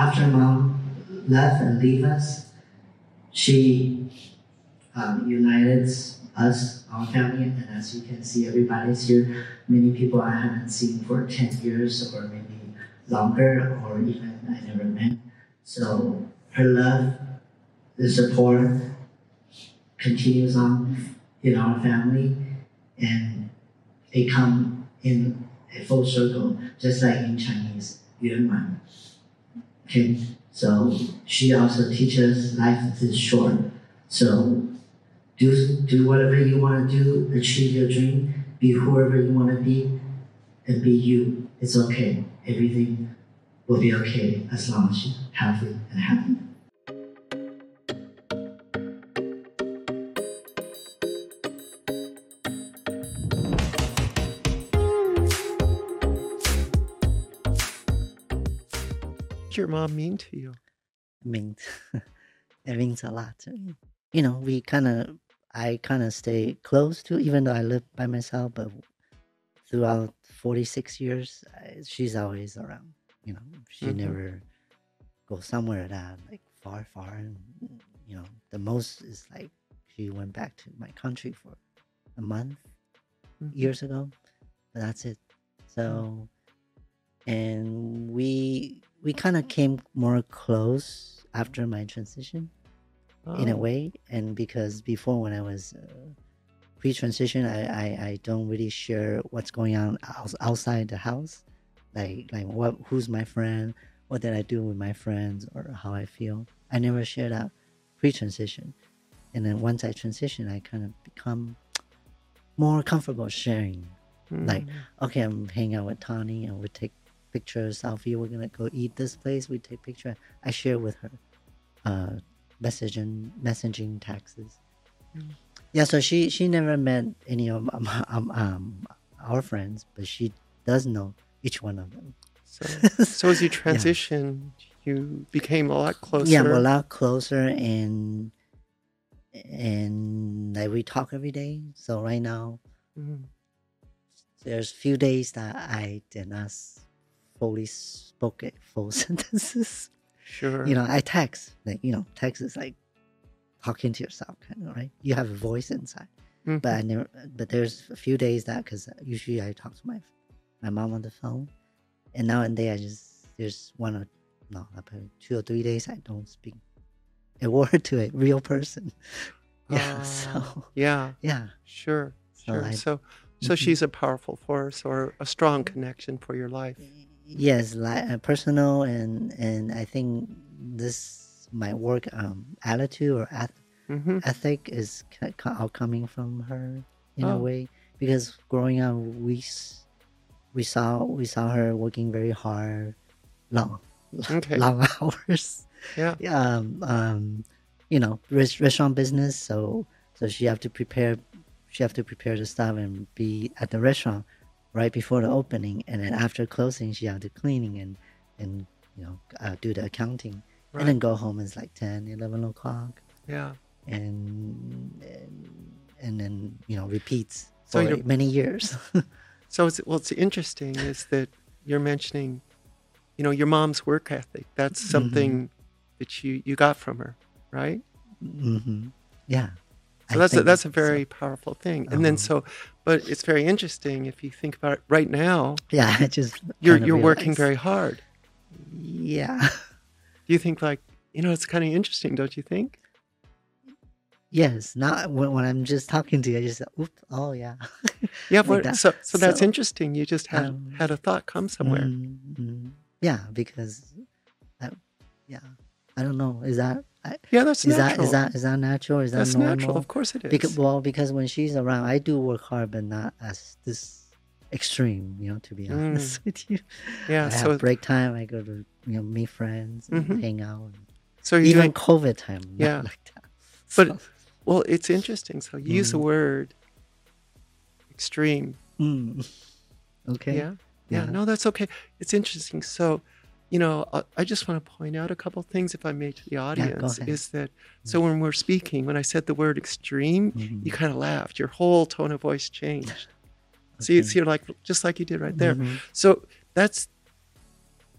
after mom left and leave us, she um, united us, our family, and as you can see, everybody's here. Many people I haven't seen for 10 years or maybe longer, or even I never met. So her love, the support continues on in our family, and it come in a full circle, just like in Chinese, 圆满. Okay, so she also teaches life is short. So do do whatever you want to do, achieve your dream, be whoever you want to be, and be you. It's okay. Everything will be okay as long as you're healthy and happy. Your mom mean to you? means it means a lot to me. You know, we kind of, I kind of stay close to, even though I live by myself, but throughout 46 years, I, she's always around. You know, she Mhm. never goes somewhere that like far, far. And, you know, the most is like she went back to my country for a month Mhm. years ago, but that's it. So, and we we kind of came more close after my transition in a Oh, way, and because before when I was uh, pre-transition, I, I I don't really share what's going on outside the house, like like what who's my friend, what did I do with my friends, or how I feel. I never share that pre-transition, and then once I transition, I kind of become more comfortable sharing. Like mm, okay i'm hanging out with tani and we take pictures selfie we're gonna go eat this place. We take picture. I share with her uh messaging messaging taxes. Mm. yeah so she she never met any of um, um, um our friends but she does know each one of them. So, so as you transition, you became a lot closer. yeah a lot closer and and like we talk every day. So right now Mhm. there's few days that I did not fully spoke it full sentences. Sure. You know, I text like you know, text is like talking to yourself, kind of right. You have a voice inside, Mhm. but I never. But there's a few days that because usually I talk to my my mom on the phone, and now and then I just there's one or no, probably two or three days I don't speak a word to a real person. Yeah, Ah, so yeah, yeah, sure, So sure. I- so, so Mhm. she's a powerful force or a strong connection for your life. Yes like uh, personal and and i think this my work um attitude or eth- hmm ethic is all coming from her in Oh. a way because growing up we s- we saw we saw her working very hard long Okay. long hours Yeah. um um you know restaurant business so so she have to prepare she have to prepare the stuff and be at the restaurant right before the opening and then after closing she had to cleaning and and you know uh, do the accounting and then go home it's like 10 11 o'clock Yeah. and and, and then you know repeats So for many years So it's what's interesting is that you're mentioning, you know, your mom's work ethic. That's Mm-hmm. something that you you got from her, right? hmm yeah So I that's a, that's a so. very powerful thing. And then Uh-huh. so, but it's very interesting if you think about it. Right now, yeah i just you're you're working very hard. yeah Do you think like you know it's kind of interesting, don't you think? Yes, not when, when I'm just talking to you. I just oops. Oh yeah. Yeah, Like but that. so so that's So, interesting. You just had um, had a thought come somewhere. Mm, yeah, because, I, yeah, I don't know. Is that I, Yeah, that's is natural. that is that is that natural? Is that that's normal? natural. Of course it is. Because well, because when she's around, I do work hard, but not as this extreme. You know, to be Mm. honest with you. yeah. I So have break time. I go to you know meet friends, and Mhm. hang out. so you Even doing, COVID time, Yeah. like that. But- So, well, it's interesting. So you use the Mm. word extreme. mm. okay. Yeah. Yeah. Yeah. No, that's okay. It's interesting. So, you know, I, I just want to point out a couple things, if I may, to the audience. ahead. is that so when we're speaking, when I said the word extreme, Mhm. you kind of laughed. Your whole tone of voice changed. So, you, so you're like, just like you did right there. Mhm. So that's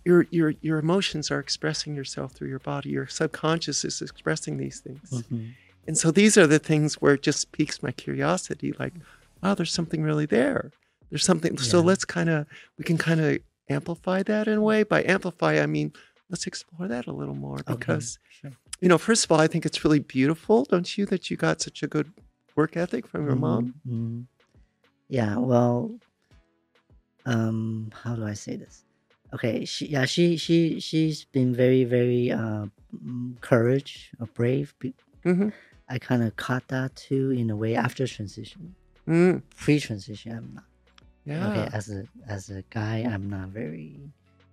your your your emotions are expressing yourself through your body. Your subconscious is expressing these things. Mhm. And so these are the things where it just piques my curiosity like, wow, there's something really there. There's something. So let's kind of, we can kind of amplify that in a way. By amplify, I mean, let's explore that a little more Okay, because, sure. you know, first of all, I think it's really beautiful, don't you, that you got such a good work ethic from your mom? Mhm, mhm. Yeah, well, um, how do I say this? Okay, she yeah she she she's been very very uh mm, courage or brave. Mm-hmm. I kind of caught that too in a way after transition. Mm, Pre-transition, I'm not. Yeah. Okay, as a as a guy, I'm not very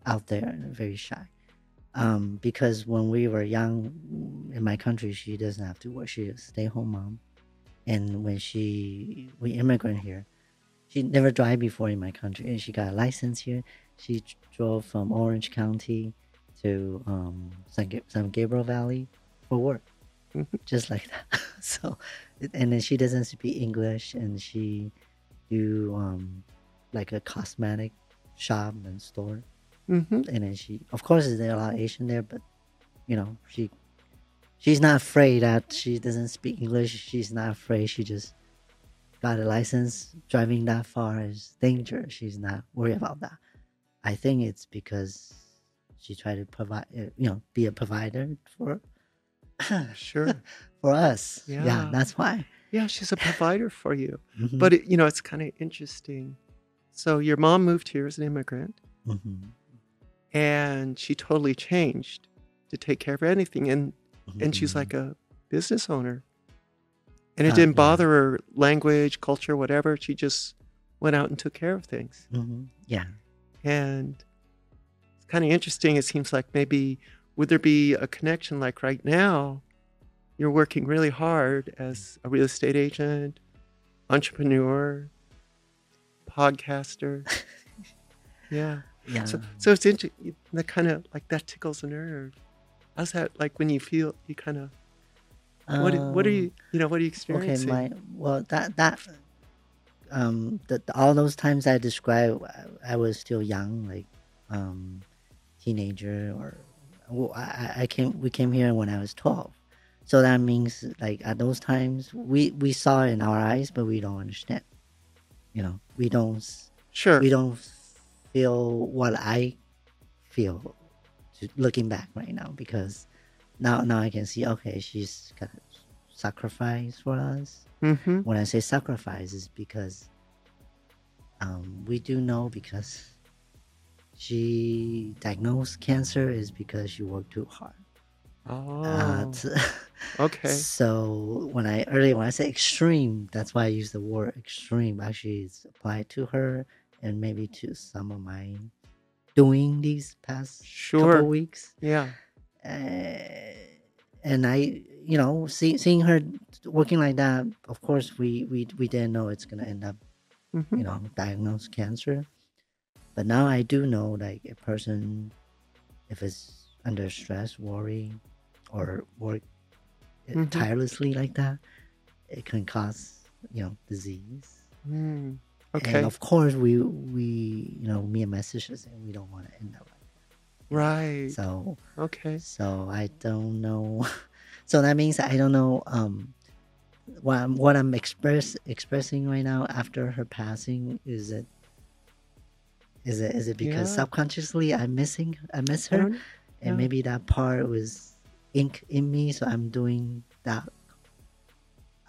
out there and very shy. Um, because when we were young in my country, she doesn't have to work. She's a stay-home mom, and when she we immigrant here, she never drive before in my country, and she got a license here. She drove from Orange County to um, San, San Gabriel Valley for work, Mhm. just like that. so, and then she doesn't speak English, and she do um, like a cosmetic shop and store Mm-hmm. and then she of course there are a lot of asian there but you know she she's not afraid that she doesn't speak english she's not afraid she just got a license driving that far is dangerous she's not worried about that i think it's because she tried to provide uh, you know be a provider for Sure. for us yeah, Yeah. that's why Yeah, she's a provider for you. Mhm, But, it, you know, it's kind of interesting. So your mom moved here as an immigrant mhm, and she totally changed to take care of anything. And and she's like a business owner. And it Ah, didn't yeah. bother her language, culture, whatever. She just went out and took care of things. Mhm, yeah And it's kind of interesting. It seems like maybe would there be a connection like right now? You're working really hard as a real estate agent, entrepreneur, podcaster. yeah. yeah So, so it's interesting. That kind of like that tickles a nerve. How's that like when you feel you kind of what what are Um, you you know what are you experience? Okay, experiencing? my well that that um the, the- all those times I described, I, I was still young, like um teenager or well, I I- I came we came here when I was twelve, so that means like at those times we we saw in our eyes, but we don't understand. You know, we don't sure. we don't feel what I feel looking back right now because now now I can see okay she's got sacrifice for us hmm when I say sacrifice is because um, we do know because she diagnosed cancer is because she worked too hard. Oh, Uh, t- okay. So when I earlier when I say extreme, that's why I use the word extreme. Actually, it's applied to her and maybe to some of my doing these past Sure. couple weeks. Yeah. Uh, and I, you know, see, seeing her working like that, of course, we we we didn't know it's gonna end up, hmm you know, diagnosed cancer. But now I do know, like a person, if it's under stress, worry, or work Mhm. tirelessly like that, it can cause, you know, disease. Mm. Okay. And of course, we we you know, me and my sister say we don't want to end up like that. right. So okay. so I don't know. So that means I don't know um what I'm, what I'm express expressing right now after her passing is it is it is it because Yeah. subconsciously I'm missing I miss her and yeah. maybe that part was ink in me so I'm doing that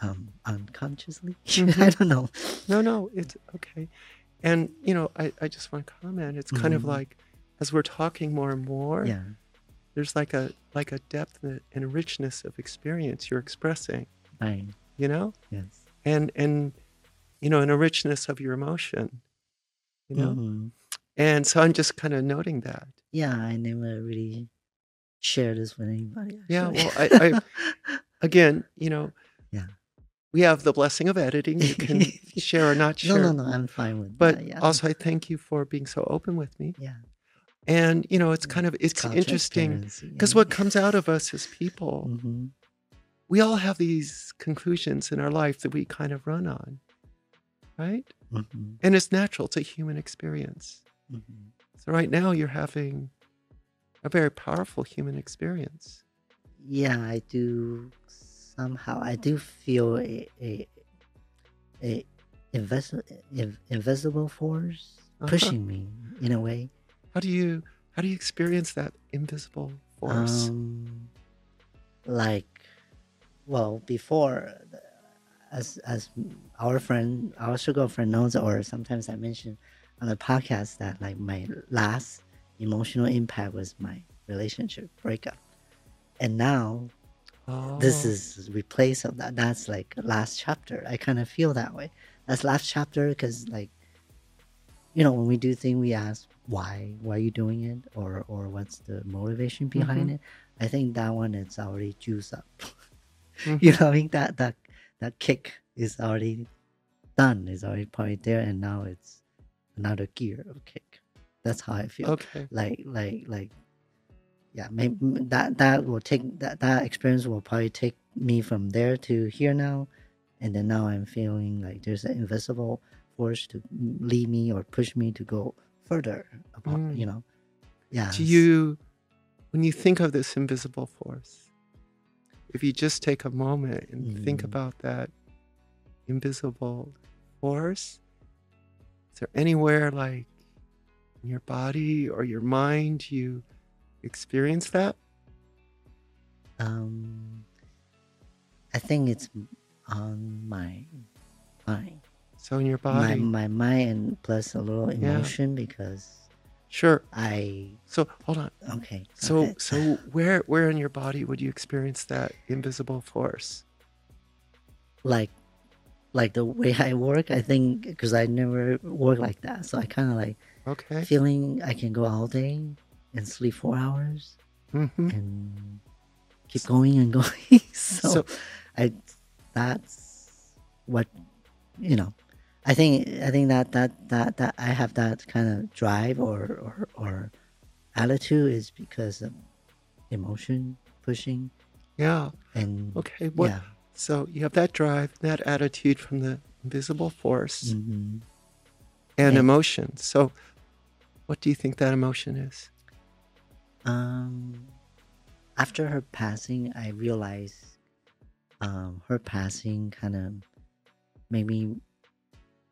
um unconsciously Mhm. I don't know No, no, it's okay. And you know, I, I just want to comment. It's kind of Mhm. like as we're talking more and more, yeah there's like a like a depth and a- richness of experience you're expressing, right you know? yes And and you know, and a richness of your emotion. You know? Mhm. And so I'm just kind of noting that. yeah I never really share this with anybody Yeah, well, I- Again, you know, Yeah. we have the blessing of editing. You can share or not No, share. no, no. No, I'm fine with it. But that. Yeah. also, I thank you for being so open with me. yeah. And you know, it's kind of it's called interesting because yeah. what comes out of us as people, hmm we all have these conclusions in our life that we kind of run on, right? hmm And it's natural; it's a human experience. hmm So right now, you're having a very powerful human experience. Yeah, I do. Somehow, I do feel a a, a invisible invisible force Uh-huh. pushing me in a way. How do you how do you experience that invisible force? Um, like, well, before, as as our friend, our sugar friend knows, or sometimes I mention on the podcast that like my last emotional impact was my relationship breakup, and now this Oh, is replace of that. That's like last chapter. I kind of feel that way. That's last chapter because like you know when we do things we ask why? Why are you doing it? or or what's the motivation mm-hmm. behind it? I think that one is already juiced up. You mm-hmm. know i mean that that that kick is already done is already probably there and now it's another gear of kick that's how i feel okay. like like like yeah maybe that that will take that that experience will probably take me from there to here now and then now i'm feeling like there's an invisible force to lead me or push me to go further about Mm. you know yeah Do you when you think of this invisible force, if you just take a moment and think Mm. about that invisible force, is there anywhere like in your body or your mind you experience that? um i think it's on my mind So in your body. my my mind and plus a little Yeah. emotion because Sure. i So hold on. okay So ahead. so where where in your body would you experience that invisible force? like like the way I work, I think because I never work like that, so I kind of like Okay. feeling I can go all day and sleep four hours hmm and keep going and going. so, So- I that's what you know. I think I think that that that that I have that kind of drive or or or attitude is because of emotion pushing Yeah. and Okay. What yeah. so you have that drive, that attitude from the invisible force hmm and Yeah. emotion. So what do you think that emotion is? Um, after her passing, I realized um, her passing kind of made me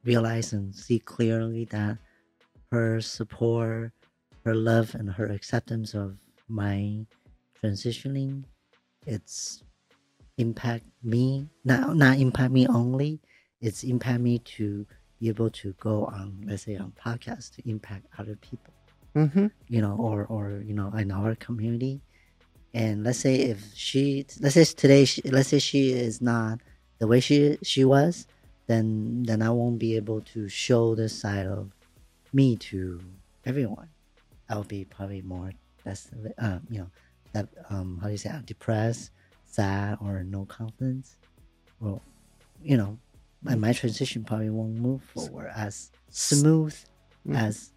realize and see clearly that her support, her love, and her acceptance of my transitioning, it's impact me not not impact me only. It's impact me to able to go on, let's say, on podcasts to impact other people Mm-hmm. you know, or or you know, in our community. And let's say if she, let's say today, she, let's say she is not the way she she was, then then I won't be able to show this side of me to everyone. I'll be probably more that's uh, you know that um how do you say depressed, sad, or no confidence. Well, you know, my, my transition probably won't move forward as smooth Mhm. as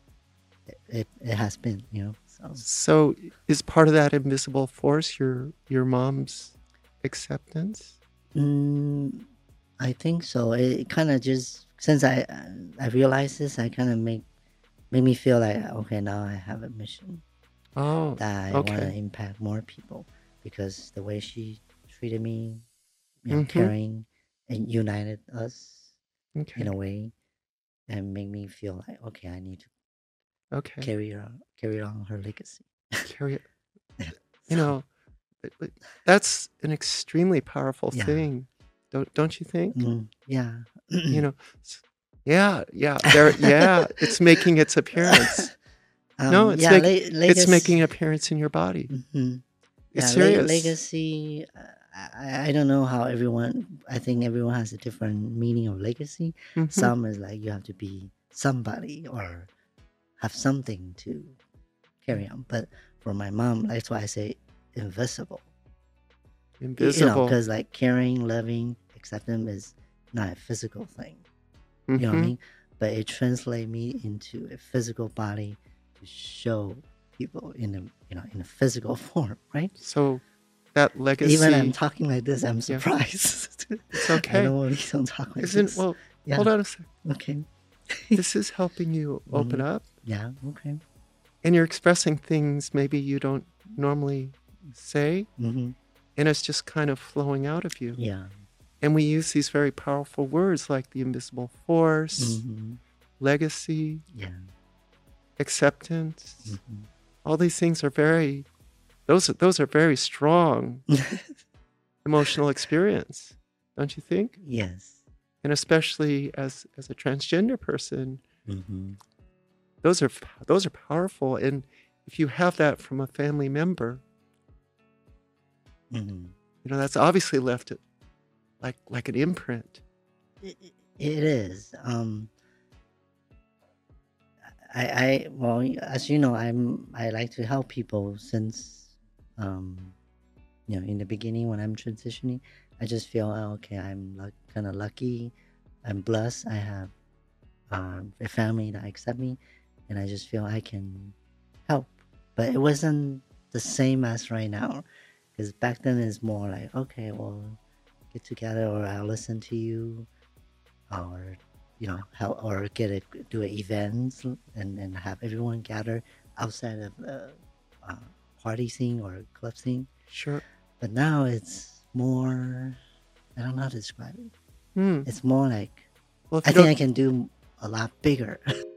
it, it has been, you know. So So is part of that invisible force your your mom's acceptance? mm, I think so. It, kind of just since I I realized this, I kind of make make me feel like okay, now I have a mission Oh, that I want to impact more people because the way she treated me, you know, Mhm. caring and united us Okay. in a way, and make me feel like okay, I need to Okay. carry on carry on her legacy. Carry it. You know, it- it- that's an extremely powerful Yeah. thing. Don't don't you think? Mm, yeah. You know, yeah, yeah, there, yeah. It's making its appearance. No, Um, it's yeah, make- le- It's making an appearance in your body. Mhm. It's yeah, le- legacy. uh, I, I don't know how everyone. I think everyone has a different meaning of legacy. Mhm. Some is like you have to be somebody or have something to carry on. But for my mom, that's why I say invisible. Y- You know, Invisible. because like caring, loving, accepting is not a physical thing. You know what I Mhm. mean? But it translates me into a physical body to show people in a you know in a physical form, right? So that legacy Even I'm talking like this, I'm surprised. It's okay. normally don't talk like isn't this. well. yeah. Hold on a sec. Okay. This is helping you open Mhm. up. Yeah. Okay. and you're expressing things maybe you don't normally say, hmm and it's just kind of flowing out of you. Yeah. And we use these very powerful words like the invisible force, hmm legacy, Yeah. acceptance. hmm All these things are very those are, those are very strong emotional experience, don't you think? yes. And especially as as a transgender person, hmm those are those are powerful and if you have that from a family member, hmm you know that's obviously left it like like an imprint. It, it is. Um, I, I, well, as you know, I'm, I like to help people since, um, you know, in the beginning when I'm transitioning, I just feel, oh, okay, I'm like, kind of lucky. I'm blessed. I have um, a family that accept me, and I just feel I can help. But it wasn't the same as right now, because back then it's more like, okay, well, get together, or I'll listen to you, or you know, help or get a do events and and have everyone gather outside of the uh, party scene or club scene. Sure. But now it's more. I don't know how to describe it. Hmm. It's more like Well, I think I can do a lot bigger.